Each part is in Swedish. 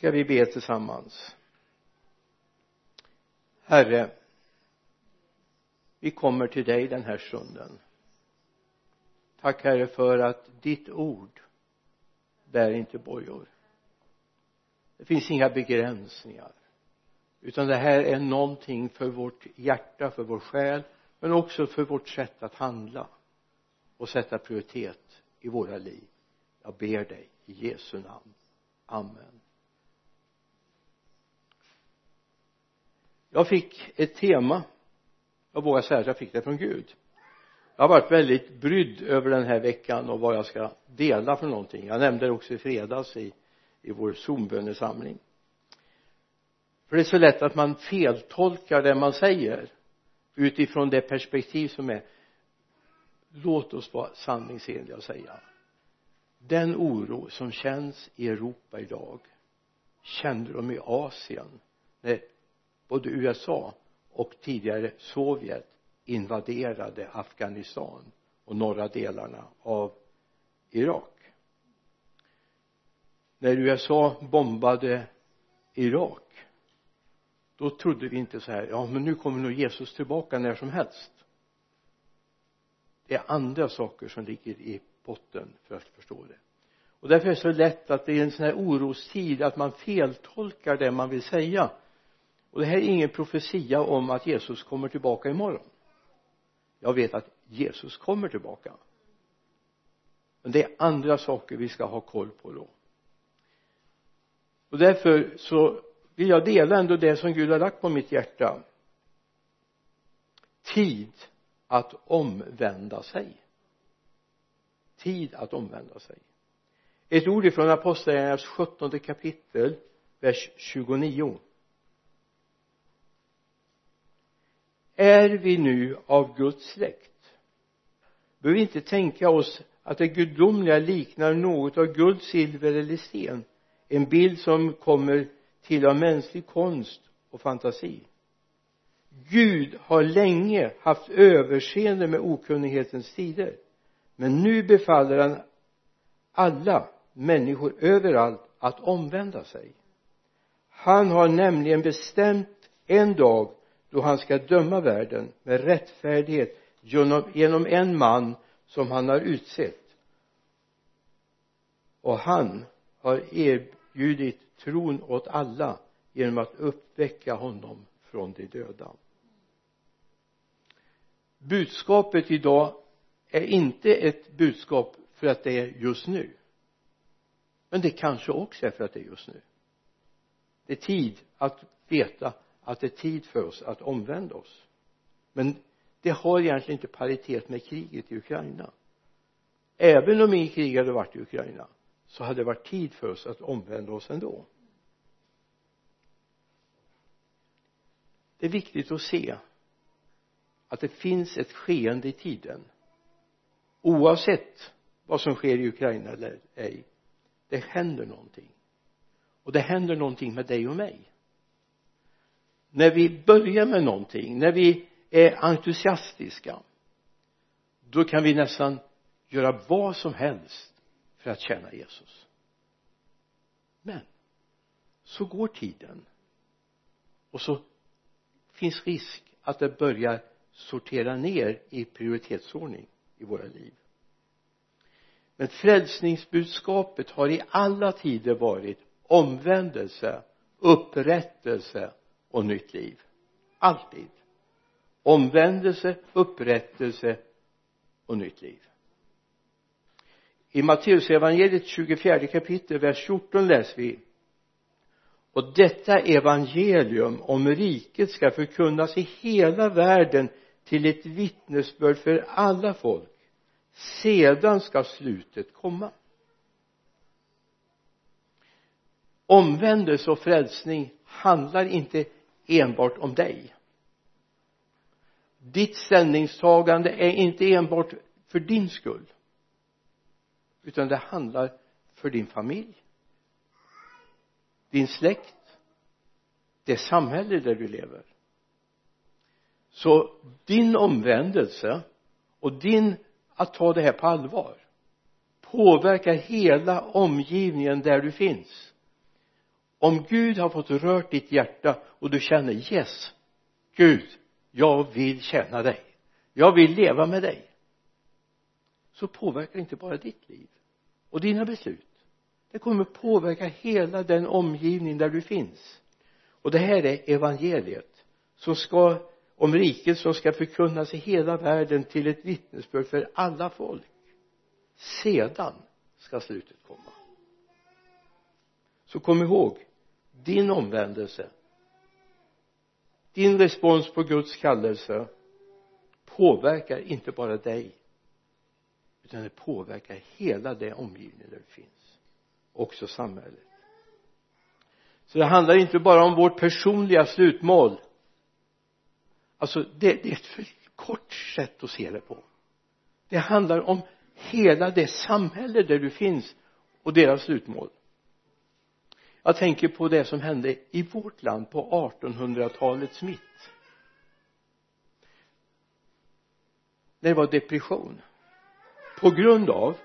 ska vi be tillsammans. Herre vi kommer till dig den här stunden. Tack herre för att ditt ord bär inte bojor. Det finns inga begränsningar utan det här är någonting för vårt hjärta, för vår själ men också för vårt sätt att handla och sätta prioritet i våra liv. Jag ber dig i Jesu namn. Amen. Jag fick ett tema. Jag vågar säga att jag fick det från Gud. Jag har varit väldigt brydd över den här veckan och vad jag ska dela för någonting. Jag nämnde det också i fredags i, i vår zoombönesamling. För det är så lätt att man feltolkar det man säger utifrån det perspektiv som är. Låt oss vara sanningsenliga och säga den oro som känns i Europa idag kände de i Asien när både USA och tidigare Sovjet invaderade Afghanistan och norra delarna av Irak. När USA bombade Irak då trodde vi inte så här ja men nu kommer nog Jesus tillbaka när som helst. Det är andra saker som ligger i botten för att förstå det. Och därför är det så lätt att det är en sån här orostid att man feltolkar det man vill säga och det här är ingen profetia om att Jesus kommer tillbaka imorgon. Jag vet att Jesus kommer tillbaka. Men det är andra saker vi ska ha koll på då. Och därför så vill jag dela ändå det som Gud har lagt på mitt hjärta. Tid att omvända sig. Tid att omvända sig. Ett ord ifrån apostlagärningarnas sjuttonde kapitel vers 29 är vi nu av Guds släkt? Behöver vi inte tänka oss att det gudomliga liknar något av guld, silver eller sten? En bild som kommer till av mänsklig konst och fantasi. Gud har länge haft överseende med okunnighetens tider. Men nu befaller han alla människor överallt att omvända sig. Han har nämligen bestämt en dag då han ska döma världen med rättfärdighet genom, genom en man som han har utsett. Och han har erbjudit tron åt alla genom att uppväcka honom från de döda. Budskapet idag är inte ett budskap för att det är just nu. Men det kanske också är för att det är just nu. Det är tid att veta att det är tid för oss att omvända oss. Men det har egentligen inte paritet med kriget i Ukraina. Även om inget krig hade varit i Ukraina så hade det varit tid för oss att omvända oss ändå. Det är viktigt att se att det finns ett skeende i tiden. Oavsett vad som sker i Ukraina eller ej det händer någonting. Och det händer någonting med dig och mig när vi börjar med någonting när vi är entusiastiska då kan vi nästan göra vad som helst för att tjäna Jesus. Men så går tiden. Och så finns risk att det börjar sortera ner i prioritetsordning i våra liv. Men frälsningsbudskapet har i alla tider varit omvändelse upprättelse och nytt liv. Alltid. Omvändelse upprättelse och nytt liv. I Matteusevangeliet 24 kapitel vers 14 läser vi och detta evangelium om riket ska förkunnas i hela världen till ett vittnesbörd för alla folk. Sedan ska slutet komma. Omvändelse och frälsning handlar inte enbart om dig. Ditt ställningstagande är inte enbart för din skull utan det handlar för din familj din släkt det samhälle där du lever. Så din omvändelse och din att ta det här på allvar påverkar hela omgivningen där du finns om Gud har fått rört ditt hjärta och du känner yes Gud jag vill tjäna dig. Jag vill leva med dig. Så påverkar inte bara ditt liv och dina beslut. Det kommer påverka hela den omgivning där du finns. Och det här är evangeliet som ska om riket som ska förkunnas i hela världen till ett vittnesbörd för alla folk. Sedan ska slutet komma. Så kom ihåg din omvändelse din respons på Guds kallelse påverkar inte bara dig utan det påverkar hela det omgivning där du finns också samhället. Så det handlar inte bara om vårt personliga slutmål. Alltså det, det är ett för kort sätt att se det på. Det handlar om hela det samhälle där du finns och deras slutmål jag tänker på det som hände i vårt land på 1800-talets mitt. När det var depression. På grund av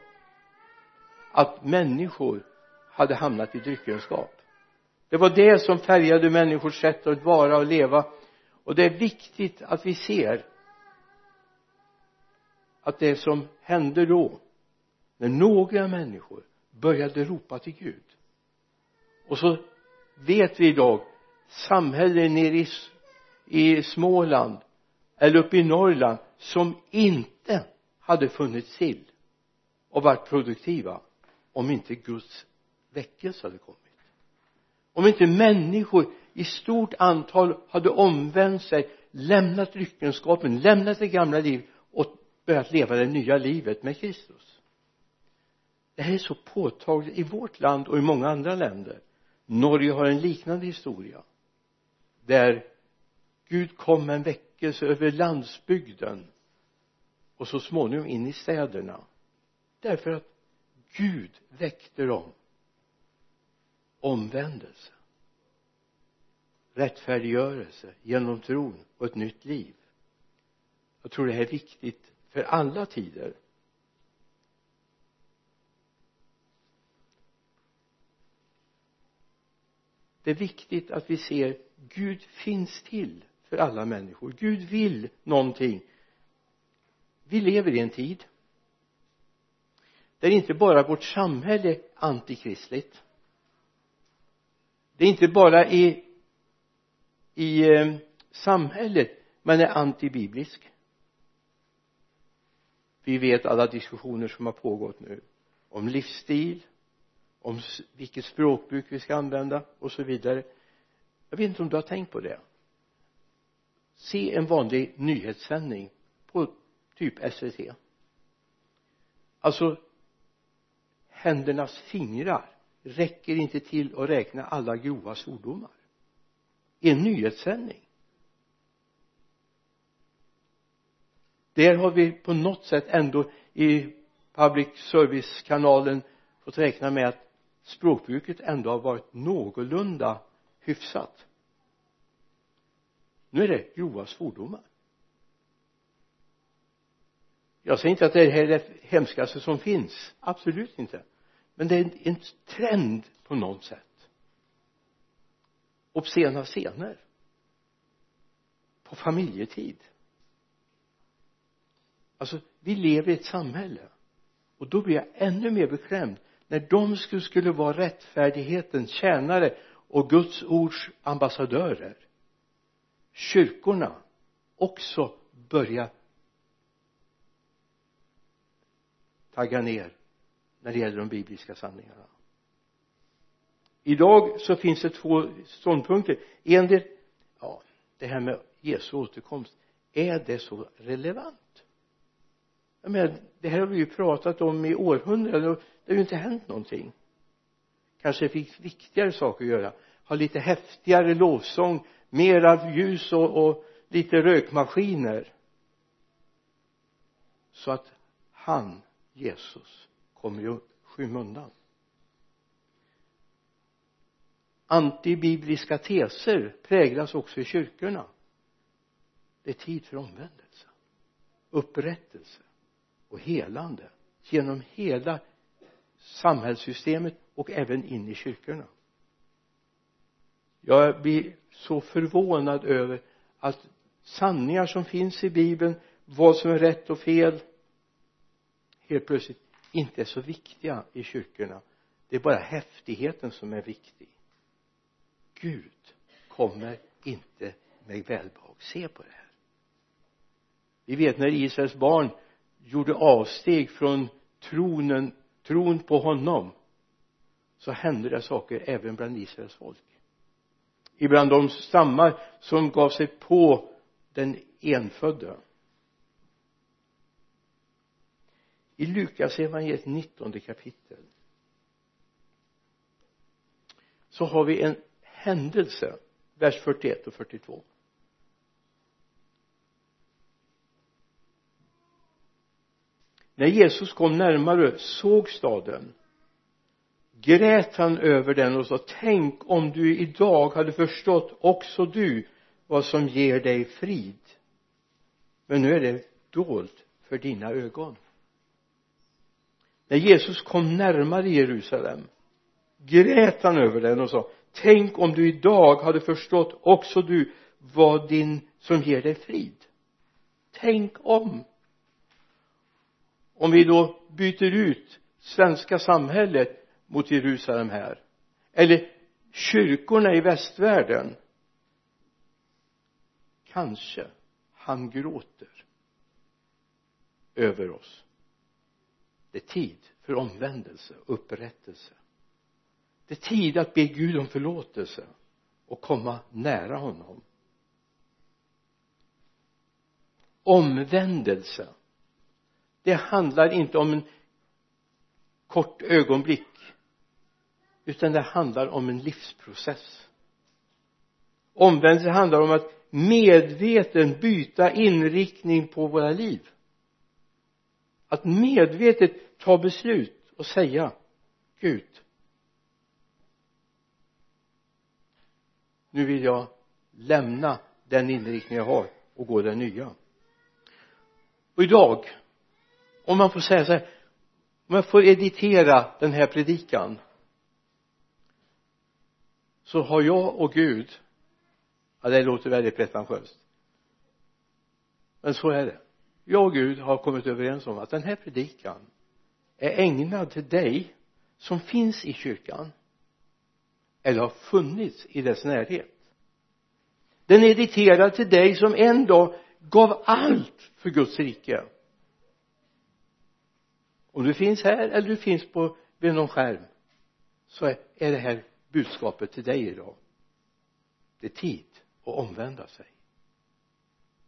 att människor hade hamnat i dryckenskap. Det var det som färgade människors sätt att vara och leva. Och det är viktigt att vi ser att det som hände då när några människor började ropa till Gud och så vet vi idag samhällen nere i, i Småland eller uppe i Norrland som inte hade funnits till och varit produktiva om inte Guds väckelse hade kommit. Om inte människor i stort antal hade omvänt sig lämnat lyckenskapen, lämnat det gamla livet och börjat leva det nya livet med Kristus. Det här är så påtagligt i vårt land och i många andra länder. Norge har en liknande historia där Gud kom med en väckelse över landsbygden och så småningom in i städerna därför att Gud väckte dem. Omvändelse rättfärdiggörelse genom tron och ett nytt liv. Jag tror det här är viktigt för alla tider. Det är viktigt att vi ser Gud finns till för alla människor. Gud vill någonting. Vi lever i en tid där inte bara vårt samhälle är antikristligt. Det är inte bara i i eh, samhället man är antibiblisk vi vet alla diskussioner som har pågått nu om livsstil om vilket språkbruk vi ska använda och så vidare. Jag vet inte om du har tänkt på det. Se en vanlig nyhetssändning på typ SVT alltså händernas fingrar räcker inte till att räkna alla grova svordomar. I en nyhetssändning. Där har vi på något sätt ändå i public service kanalen fått räkna med att språkbruket ändå har varit någorlunda hyfsat. Nu är det grova svordomar. Jag säger inte att det här är det hemskaste som finns. Absolut inte. Men det är en trend på något sätt. Obscena scener. På familjetid. Alltså vi lever i ett samhälle. Och då blir jag ännu mer beklämd när de skulle, skulle vara rättfärdighetens tjänare och Guds ords ambassadörer kyrkorna också börja tagga ner när det gäller de bibliska sanningarna. Idag så finns det två ståndpunkter. En del ja det här med Jesu återkomst. Är det så relevant? Jag menar det här har vi ju pratat om i århundraden och det har ju inte hänt någonting. Kanske det finns viktigare saker att göra. Ha lite häftigare lovsång mera ljus och, och lite rökmaskiner. Så att han Jesus kommer ju skymundan antibibliska teser präglas också i kyrkorna. Det är tid för omvändelse. Upprättelse och helande genom hela samhällssystemet och även in i kyrkorna. Jag blir så förvånad över att sanningar som finns i bibeln vad som är rätt och fel helt plötsligt inte är så viktiga i kyrkorna. Det är bara häftigheten som är viktig. Gud kommer inte med välbehag. Se på det här. Vi vet när Israels barn gjorde avsteg från tronen tron på honom så hände det saker även bland Israels folk. Ibland de stammar som gav sig på den enfödda i Lukas evangeliet 19 kapitel så har vi en händelse vers 41 och 42 när Jesus kom närmare såg staden. Grät han över den och sa tänk om du idag hade förstått också du vad som ger dig frid. Men nu är det dolt för dina ögon. När Jesus kom närmare Jerusalem grät han över den och sa tänk om du idag hade förstått också du vad din som ger dig frid. Tänk om om vi då byter ut svenska samhället mot Jerusalem här eller kyrkorna i västvärlden kanske han gråter över oss. Det är tid för omvändelse upprättelse. Det är tid att be Gud om förlåtelse och komma nära honom. Omvändelse det handlar inte om en kort ögonblick utan det handlar om en livsprocess. Omvändelse handlar om att medveten byta inriktning på våra liv. Att medvetet ta beslut och säga Gud nu vill jag lämna den inriktning jag har och gå den nya. Och idag om man får säga så här om jag får editera den här predikan så har jag och Gud ja det låter väldigt pretentiöst men så är det. Jag och Gud har kommit överens om att den här predikan är ägnad till dig som finns i kyrkan eller har funnits i dess närhet. Den är editerad till dig som en dag gav allt för Guds rike om du finns här eller du finns på vid någon skärm så är, är det här budskapet till dig idag. Det är tid att omvända sig.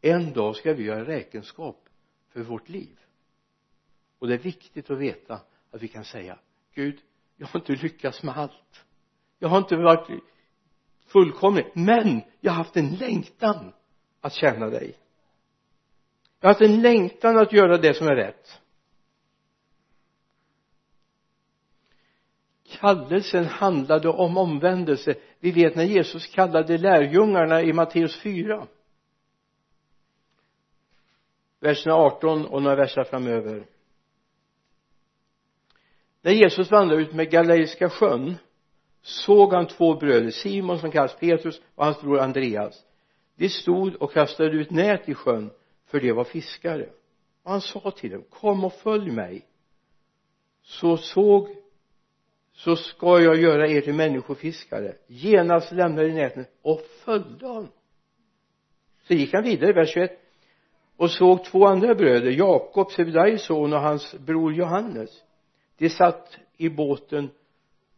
En dag ska vi göra räkenskap för vårt liv. Och det är viktigt att veta att vi kan säga Gud jag har inte lyckats med allt. Jag har inte varit fullkomlig men jag har haft en längtan att tjäna dig. Jag har haft en längtan att göra det som är rätt. Kallelsen handlade om omvändelse. Vi vet när Jesus kallade lärjungarna i Matteus 4 verserna 18 och några verser framöver. När Jesus vandrade ut med Galileiska sjön såg han två bröder Simon som kallas Petrus och hans bror Andreas. De stod och kastade ut nät i sjön för de var fiskare. Och han sa till dem kom och följ mig. Så såg så ska jag göra er till människofiskare. Genast lämnade de näten och följde honom. Så gick han vidare vers 21 och såg två andra bröder Jakob Sebedaios son och hans bror Johannes. De satt i båten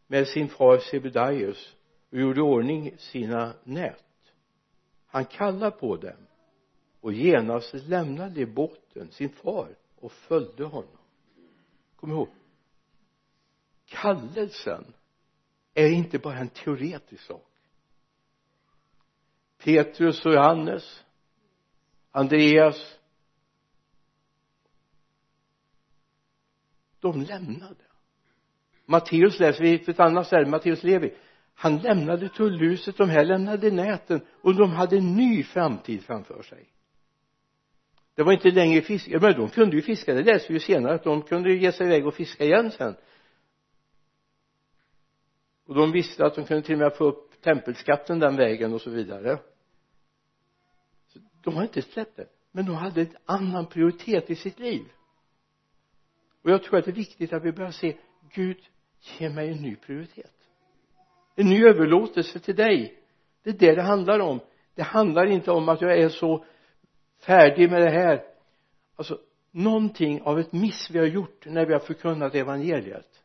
med sin far Sebedaios och gjorde ordning sina nät. Han kallade på dem och genast lämnade de båten sin far och följde honom. Kom ihåg kallelsen är inte bara en teoretisk sak. Petrus och Johannes Andreas de lämnade. Matteus läser vi på ett annat ställe Matteus Levi. Han lämnade tullhuset de här lämnade näten och de hade en ny framtid framför sig. Det var inte längre fiske men de kunde ju fiska det läser vi ju senare att de kunde ge sig iväg och fiska igen sen och de visste att de kunde till och med få upp tempelskatten den vägen och så vidare. Så de har inte släppt det. Men de hade en annan prioritet i sitt liv. Och jag tror att det är viktigt att vi börjar se Gud ge mig en ny prioritet. En ny överlåtelse till dig. Det är det det handlar om. Det handlar inte om att jag är så färdig med det här. Alltså någonting av ett miss vi har gjort när vi har förkunnat evangeliet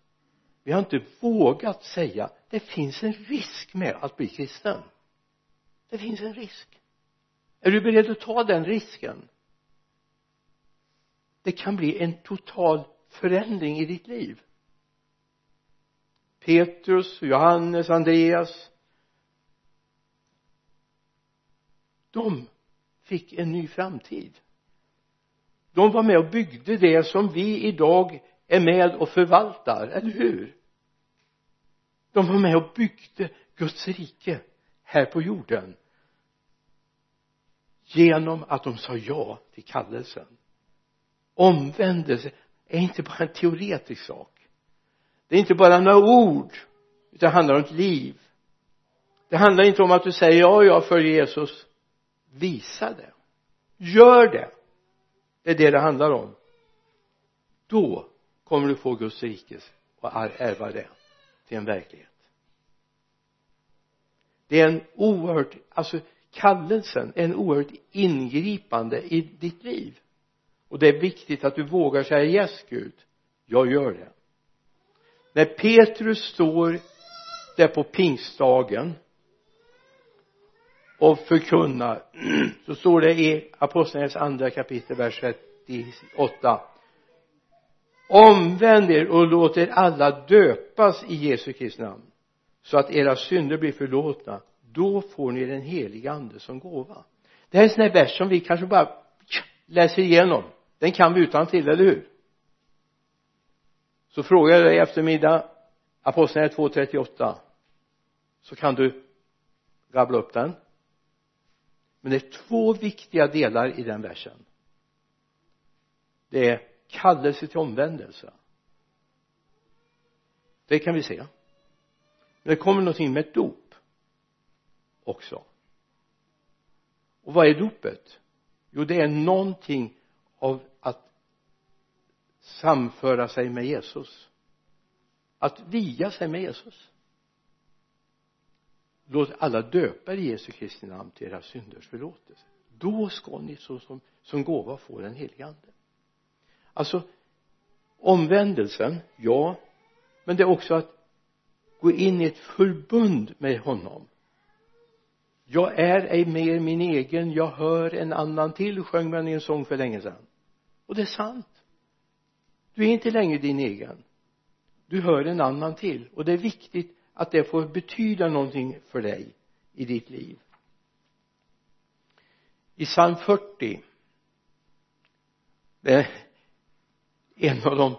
vi har inte vågat säga det finns en risk med att bli kristen. Det finns en risk. Är du beredd att ta den risken? Det kan bli en total förändring i ditt liv. Petrus, Johannes, Andreas de fick en ny framtid. De var med och byggde det som vi idag är med och förvaltar, eller hur? De var med och byggde Guds rike här på jorden genom att de sa ja till kallelsen. Omvändelse är inte bara en teoretisk sak. Det är inte bara några ord utan det handlar om ett liv. Det handlar inte om att du säger ja jag följer Jesus. Visa det. Gör det. Det är det det handlar om. Då kommer du få Guds rike och ärva det till en verklighet. Det är en oerhört alltså kallelsen är en oerhört ingripande i ditt liv. Och det är viktigt att du vågar säga yes Gud jag gör det. När Petrus står där på pingstdagen och förkunnar så står det i apostlagärningarnas andra kapitel vers 38 omvänd er och låt er alla döpas i Jesu Kristi namn så att era synder blir förlåtna. Då får ni den heliga ande som gåva. Det här är en sån här vers som vi kanske bara läser igenom. Den kan vi utan till, eller hur? Så frågar jag dig i eftermiddag apostlagärningarna 2.38 så kan du rabbla upp den. Men det är två viktiga delar i den versen. Det är kallelse till omvändelse. Det kan vi se. Men det kommer någonting med ett dop också. Och vad är dopet? Jo det är någonting av att samföra sig med Jesus. Att via sig med Jesus. Låt alla döpa i Jesu Kristi namn till era synders förlåtelse. Då ska ni såsom som gåva få den helige ande alltså omvändelsen ja. Men det är också att gå in i ett förbund med honom. Jag är ej mer min egen jag hör en annan till sjöng man i en sång för länge sedan. Och det är sant. Du är inte längre din egen. Du hör en annan till. Och det är viktigt att det får betyda någonting för dig i ditt liv. I psalm 40 det en av de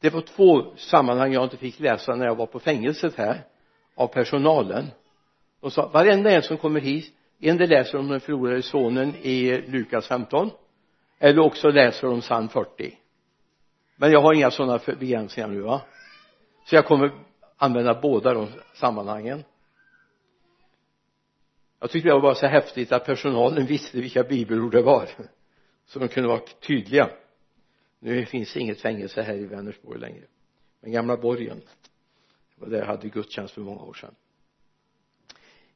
det var två sammanhang jag inte fick läsa när jag var på fängelset här av personalen. De sa varenda en som kommer hit en del läser om den förlorade sonen i Lukas 15 eller också läser de psalm 40 men jag har inga sådana begränsningar nu va? Så jag kommer använda båda de sammanhangen. Jag tyckte det var så häftigt att personalen visste vilka bibelord det var så de kunde vara tydliga. Nu finns inget fängelse här i Vänersborg längre. Men gamla borgen det var där jag hade gudstjänst för många år sedan.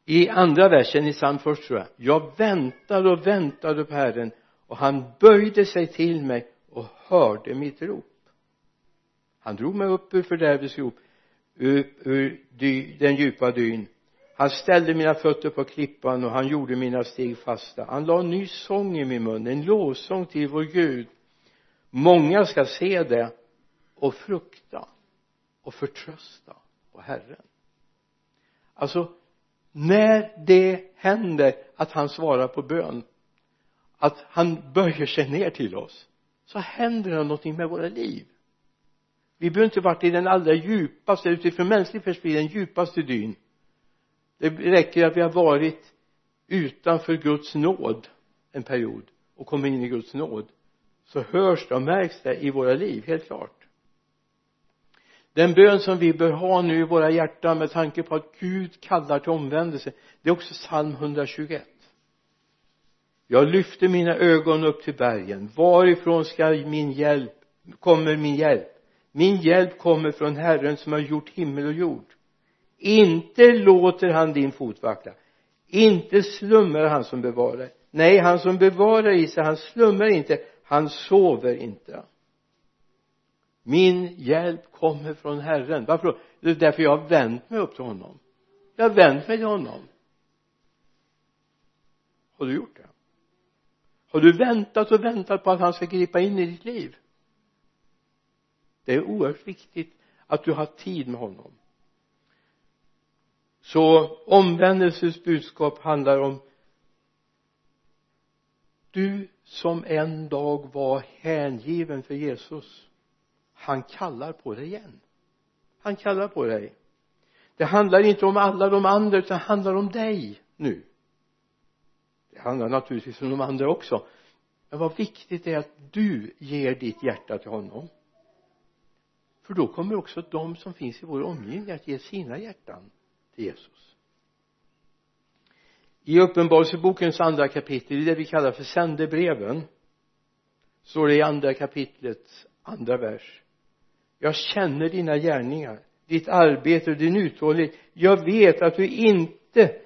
I andra versen i psalm först tror jag. Jag väntade och väntade på Herren och han böjde sig till mig och hörde mitt rop. Han drog mig upp ur fördärvets grop ur, ur dy, den djupa dyn han ställde mina fötter på klippan och han gjorde mina steg fasta. Han la en ny sång i min mun en lovsång till vår Gud. Många ska se det och frukta och förtrösta på Herren. Alltså när det händer att han svarar på bön att han böjer sig ner till oss så händer det någonting med våra liv. Vi behöver inte varit i den allra djupaste utifrån mänskligt perspektiv den djupaste dyn det räcker att vi har varit utanför Guds nåd en period och kommer in i Guds nåd så hörs det och märks det i våra liv helt klart. Den bön som vi bör ha nu i våra hjärtan med tanke på att Gud kallar till omvändelse det är också psalm 121 jag lyfter mina ögon upp till bergen. Varifrån ska min hjälp kommer min hjälp? Min hjälp kommer från Herren som har gjort himmel och jord inte låter han din fot vackla inte slumrar han som bevarar. Nej han som bevarar Israel han slumrar inte. Han sover inte. Min hjälp kommer från Herren. Varför då? Det är därför jag har vänt mig upp till honom. Jag har vänt mig till honom. Har du gjort det? Har du väntat och väntat på att han ska gripa in i ditt liv? Det är oerhört viktigt att du har tid med honom så omvändelsens budskap handlar om du som en dag var hängiven för Jesus han kallar på dig igen. Han kallar på dig. Det handlar inte om alla de andra utan det handlar om dig nu. Det handlar naturligtvis om de andra också. Men vad viktigt är att du ger ditt hjärta till honom. För då kommer också de som finns i vår omgivning att ge sina hjärtan. Jesus. I uppenbarelsebokens andra kapitel i det vi kallar för sändebreven står det i andra kapitlets andra vers. Jag känner dina gärningar ditt arbete och din uthållighet. Jag vet att du inte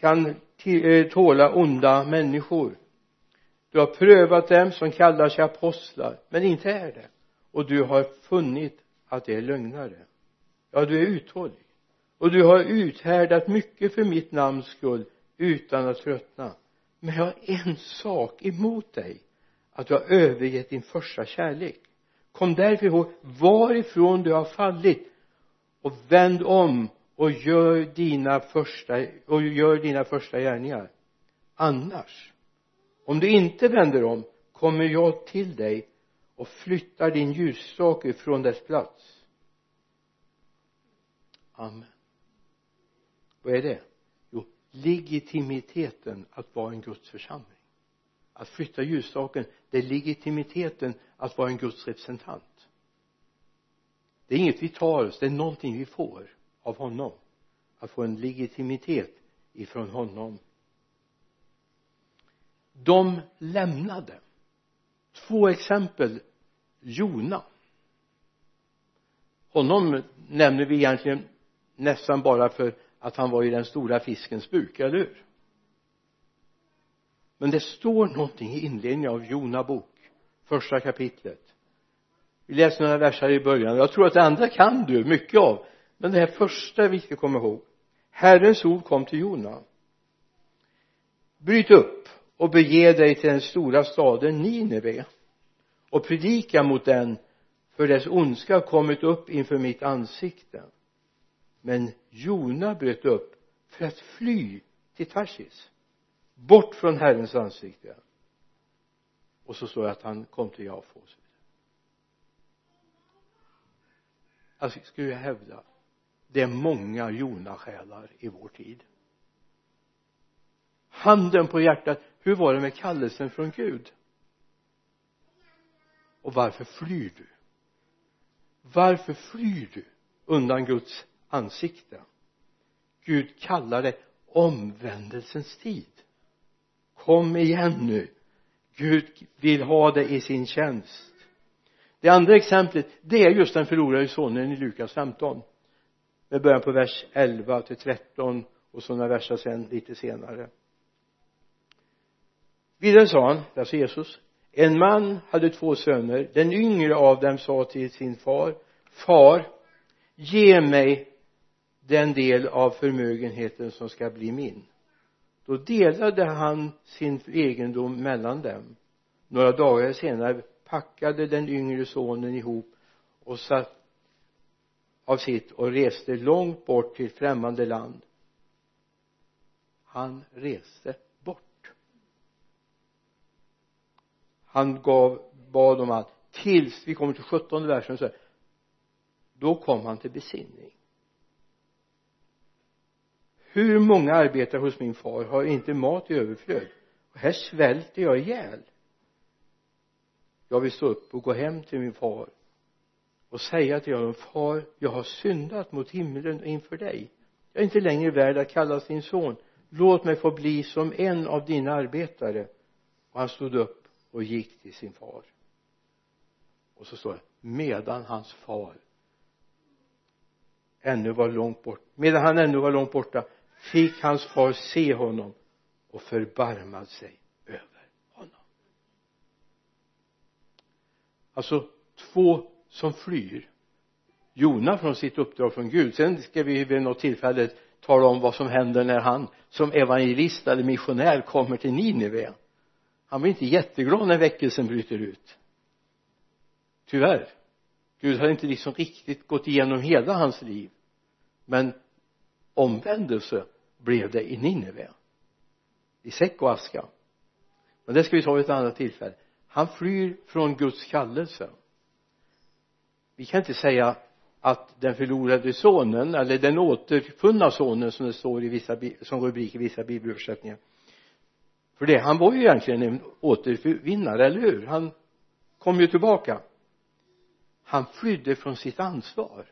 kan eh, tåla onda människor. Du har prövat dem som kallar sig apostlar men inte är det. Och du har funnit att det är lögnare. Ja du är uthållig och du har uthärdat mycket för mitt namns skull utan att tröttna. Men jag har en sak emot dig. Att du har övergett din första kärlek. Kom därför ihåg varifrån du har fallit och vänd om och gör dina första och gör dina första gärningar. Annars om du inte vänder om kommer jag till dig och flyttar din ljusstake från dess plats. Amen vad är det? Jo legitimiteten att vara en Guds församling. Att flytta ljusstaken det är legitimiteten att vara en Guds representant. Det är inget vi tar oss det är någonting vi får av honom. Att få en legitimitet ifrån honom. De lämnade. Två exempel. Jona. Honom nämner vi egentligen nästan bara för att han var i den stora fiskens buk, eller hur? Men det står någonting i inledningen av Jona bok första kapitlet. Vi läser några verser i början. Jag tror att det andra kan du mycket av men det här första är viktigt att komma ihåg. Herrens ord kom till Jona. Bryt upp och bege dig till den stora staden Nineve och predika mot den för dess ondska har kommit upp inför mitt ansikte men Jona bröt upp för att fly till Tarsis. Bort från Herrens ansikte. Och så står det att han kom till Jafo jag alltså skulle jag hävda det är många Jona-själar i vår tid. Handen på hjärtat hur var det med kallelsen från Gud? Och varför flyr du? Varför flyr du undan Guds ansikte. Gud kallar det omvändelsens tid. Kom igen nu. Gud vill ha dig i sin tjänst. Det andra exemplet det är just den förlorade sonen i Lukas 15 med början på vers 11 till 13 och sådana verser sen lite senare. Vidare sa han, alltså Jesus en man hade två söner. Den yngre av dem sa till sin far far ge mig den del av förmögenheten som ska bli min. Då delade han sin egendom mellan dem. Några dagar senare packade den yngre sonen ihop och satt av sitt och reste långt bort till främmande land. Han reste bort. Han gav bad om allt tills vi kommer till sjuttonde versen så här, då kom han till besinning hur många arbetar hos min far har inte mat i överflöd? Och här svälter jag ihjäl. Jag vill stå upp och gå hem till min far och säga till honom far jag har syndat mot himlen och inför dig. Jag är inte längre värd att kallas din son. Låt mig få bli som en av dina arbetare. Och han stod upp och gick till sin far. Och så står det medan hans far ännu var långt bort medan han ännu var långt borta fick hans far se honom och förbarmade sig över honom. Alltså två som flyr. Jona från sitt uppdrag från Gud. Sen ska vi vid något tillfälle tala om vad som händer när han som evangelist eller missionär kommer till Nineve. Han blir inte jätteglad när väckelsen bryter ut. Tyvärr. Gud har inte liksom riktigt gått igenom hela hans liv. Men omvändelse blev det i Nineve. I säck och aska. Men det ska vi ta vid ett annat tillfälle. Han flyr från Guds kallelse. Vi kan inte säga att den förlorade sonen eller den återfunna sonen som det står i vissa som rubrik i vissa bibelöversättningar. För det han var ju egentligen en återvinnare eller hur? Han kom ju tillbaka. Han flydde från sitt ansvar.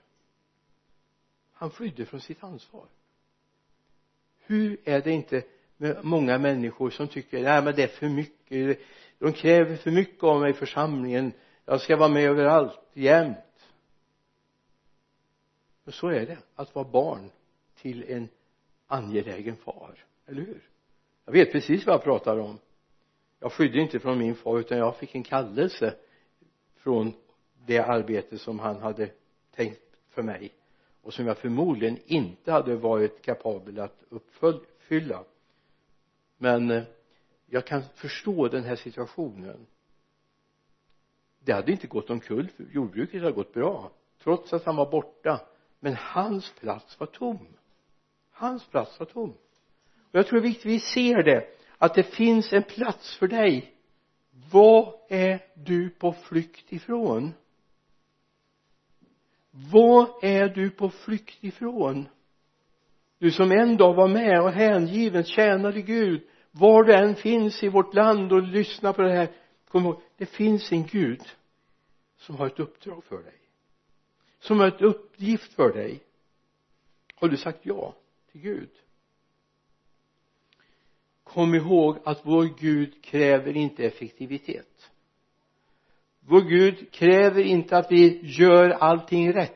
Han flydde från sitt ansvar hur är det inte med många människor som tycker nej men det är för mycket de kräver för mycket av mig i församlingen jag ska vara med överallt jämt. Men så är det att vara barn till en angelägen far eller hur? Jag vet precis vad jag pratar om. Jag skydde inte från min far utan jag fick en kallelse från det arbete som han hade tänkt för mig och som jag förmodligen inte hade varit kapabel att uppfylla. Men eh, jag kan förstå den här situationen. Det hade inte gått omkull jordbruket hade gått bra trots att han var borta. Men hans plats var tom. Hans plats var tom. Och jag tror det är viktigt vi ser det att det finns en plats för dig. Vad är du på flykt ifrån? Vad är du på flykt ifrån? Du som en dag var med och hängiven tjänade Gud. Var du än finns i vårt land och lyssnar på det här kom ihåg det finns en Gud som har ett uppdrag för dig. Som har ett uppgift för dig. Har du sagt ja till Gud? Kom ihåg att vår Gud kräver inte effektivitet vår Gud kräver inte att vi gör allting rätt.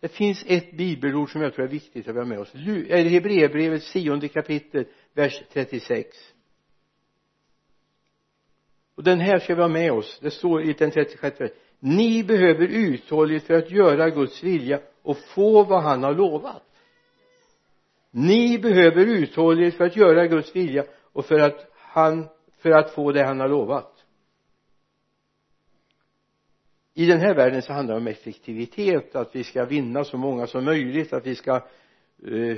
Det finns ett bibelord som jag tror är viktigt att vi har med oss. Eh, Hebreerbrevets tionde kapitel vers 36 och den här ska vi ha med oss. Det står i den 36 ni behöver uthållighet för att göra Guds vilja och få vad han har lovat. Ni behöver uthållighet för att göra Guds vilja och för att han för att få det han har lovat i den här världen så handlar det om effektivitet att vi ska vinna så många som möjligt att vi ska eh,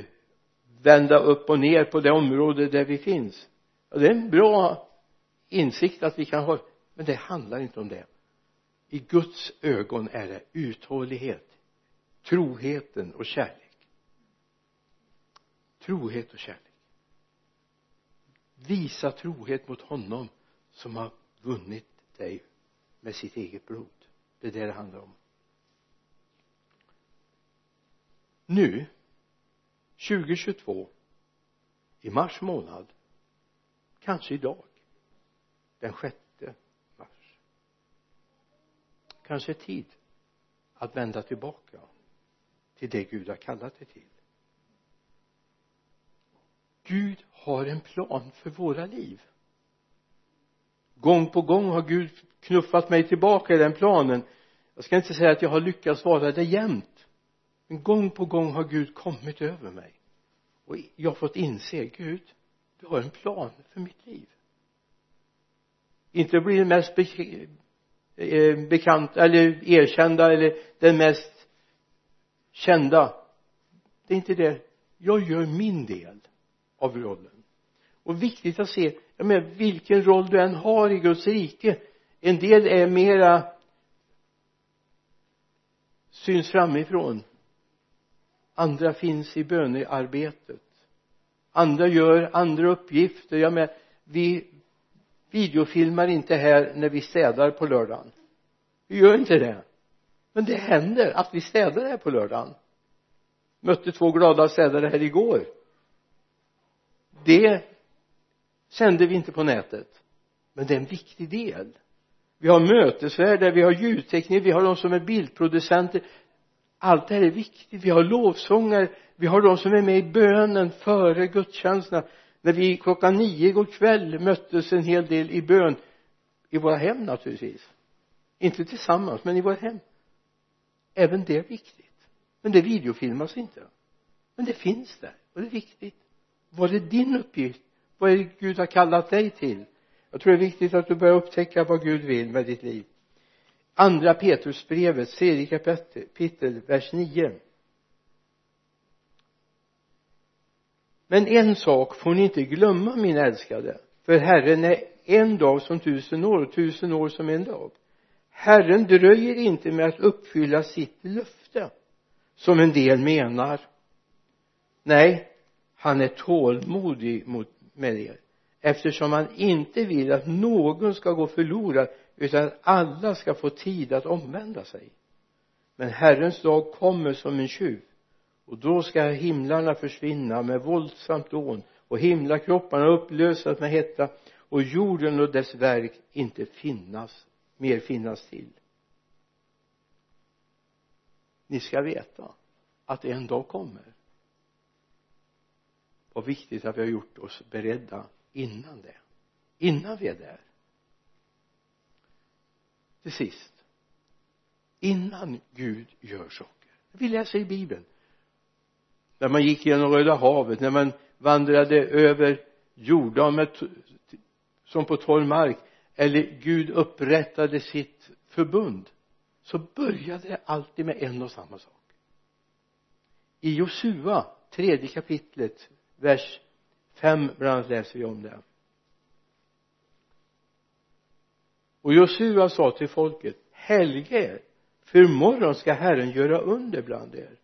vända upp och ner på det område där vi finns. Och det är en bra insikt att vi kan ha men det handlar inte om det. I Guds ögon är det uthållighet troheten och kärlek. Trohet och kärlek. Visa trohet mot honom som har vunnit dig med sitt eget blod det är det det handlar om. Nu 2022 i mars månad kanske idag den sjätte mars. Kanske är tid att vända tillbaka till det Gud har kallat dig till. Gud har en plan för våra liv gång på gång har Gud knuffat mig tillbaka i den planen. Jag ska inte säga att jag har lyckats vara det jämt men gång på gång har Gud kommit över mig. Och jag har fått inse Gud du har en plan för mitt liv. Inte bli den mest eh, bekant eller erkända eller den mest kända. Det är inte det. Jag gör min del av rollen och viktigt att se jag menar vilken roll du än har i Guds rike. En del är mera syns framifrån. Andra finns i bönearbetet. Andra gör andra uppgifter. Jag menar vi videofilmar inte här när vi städar på lördagen. Vi gör inte det. Men det händer att vi städar här på lördagen. Mötte två glada städare här igår. Det sänder vi inte på nätet. Men det är en viktig del. Vi har mötesvärdar, vi har ljudtekniker, vi har de som är bildproducenter. Allt det här är viktigt. Vi har lovsångare vi har de som är med i bönen före gudstjänsterna. När vi klockan nio igår kväll möttes en hel del i bön. I våra hem naturligtvis. Inte tillsammans men i våra hem. Även det är viktigt. Men det videofilmas inte. Men det finns där och det är viktigt. Var är din uppgift? Vad är det Gud har kallat dig till? Jag tror det är viktigt att du börjar upptäcka vad Gud vill med ditt liv. Andra Petrusbrevet tredje kapitel vers 9 men en sak får ni inte glömma min älskade för Herren är en dag som tusen år och tusen år som en dag. Herren dröjer inte med att uppfylla sitt löfte som en del menar. Nej han är tålmodig mot med er eftersom han inte vill att någon ska gå förlorad utan att alla ska få tid att omvända sig. Men Herrens dag kommer som en tjuv och då ska himlarna försvinna med våldsamt dån och himlakropparna upplösas med hetta och jorden och dess verk inte finnas mer finnas till. Ni ska veta att en dag kommer vad viktigt att vi har gjort oss beredda innan det. Innan vi är där. Till sist. Innan Gud gör saker. Vi läser i bibeln. När man gick genom Röda havet när man vandrade över Jordan som på torr mark eller Gud upprättade sitt förbund så började det alltid med en och samma sak. I Josua tredje kapitlet vers 5 bland annat läser vi om det. Och Josua sa till folket helge er för imorgon ska Herren göra under bland er.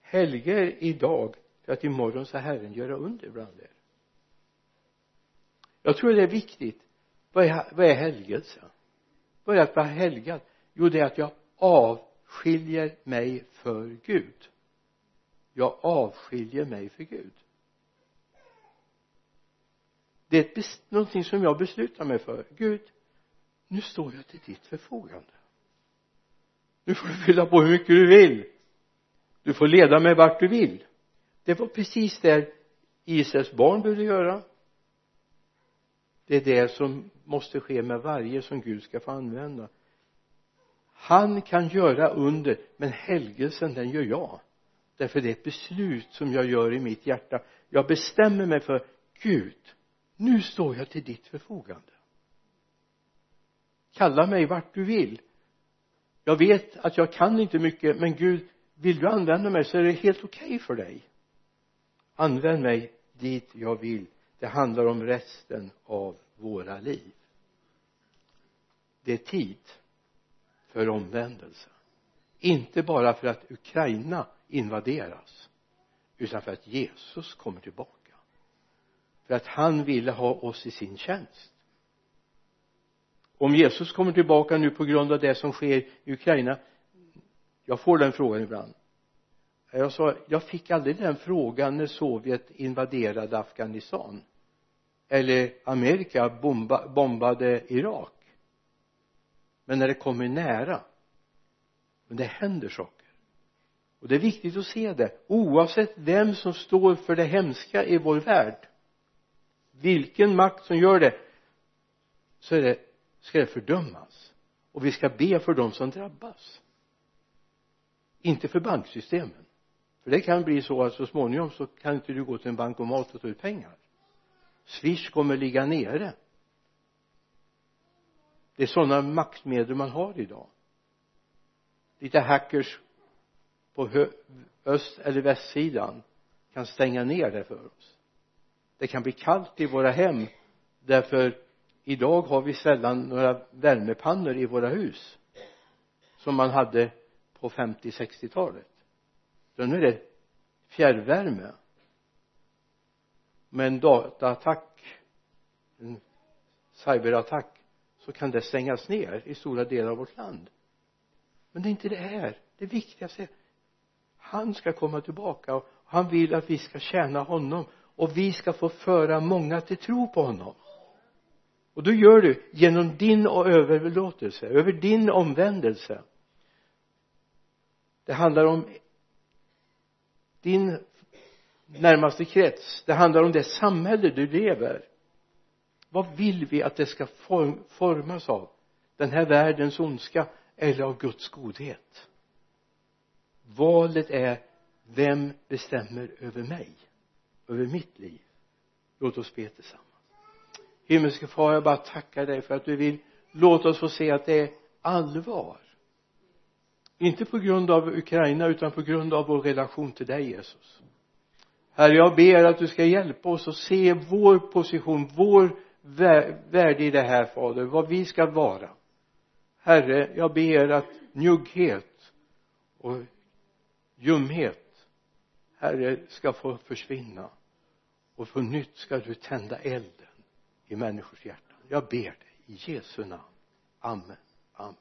Helge er idag för att imorgon ska Herren göra under bland er. Jag tror det är viktigt. Vad är, vad är helgelse? Vad är att vara helgad? Jo det är att jag av skiljer mig för Gud. Jag avskiljer mig för Gud. Det är ett, någonting som jag beslutar mig för. Gud nu står jag till ditt förfogande. Nu får du fylla på hur mycket du vill. Du får leda mig vart du vill. Det var precis det Israels barn behövde göra. Det är det som måste ske med varje som Gud ska få använda han kan göra under men helgelsen den gör jag. Därför det är ett beslut som jag gör i mitt hjärta. Jag bestämmer mig för Gud nu står jag till ditt förfogande. Kalla mig vart du vill. Jag vet att jag kan inte mycket men Gud vill du använda mig så är det helt okej okay för dig. Använd mig dit jag vill. Det handlar om resten av våra liv. Det är tid för omvändelse. Inte bara för att Ukraina invaderas utan för att Jesus kommer tillbaka. För att han ville ha oss i sin tjänst. Om Jesus kommer tillbaka nu på grund av det som sker i Ukraina jag får den frågan ibland. Jag sa jag fick aldrig den frågan när Sovjet invaderade Afghanistan. Eller Amerika bomba, bombade Irak men när det kommer nära men det händer saker. Och det är viktigt att se det. Oavsett vem som står för det hemska i vår värld vilken makt som gör det så är det, ska det fördömas. Och vi ska be för dem som drabbas. Inte för banksystemen. För det kan bli så att så småningom så kan inte du gå till en bankomat och ta ut pengar. Swish kommer ligga nere det är sådana maktmedel man har idag. Lite hackers på öst eller västsidan kan stänga ner det för oss. Det kan bli kallt i våra hem. Därför idag har vi sällan några värmepannor i våra hus som man hade på 50-60-talet så nu är det fjärrvärme. Med en dataattack en cyberattack så kan det stängas ner i stora delar av vårt land. Men det är inte det här. Det viktigaste är han ska komma tillbaka och han vill att vi ska tjäna honom och vi ska få föra många till tro på honom. Och då gör du genom din överlåtelse över din omvändelse. Det handlar om din närmaste krets. Det handlar om det samhälle du lever vad vill vi att det ska formas av? Den här världens ondska eller av Guds godhet? Valet är vem bestämmer över mig över mitt liv? Låt oss be tillsammans. Himmelske far jag bara tackar dig för att du vill låta oss få se att det är allvar. Inte på grund av Ukraina utan på grund av vår relation till dig Jesus. Herre jag ber att du ska hjälpa oss att se vår position vår värde i det här fader vad vi ska vara. Herre jag ber att njugghet och ljumhet herre ska få försvinna. Och på nytt ska du tända elden i människors hjärtan. Jag ber dig i Jesu namn. Amen. Amen.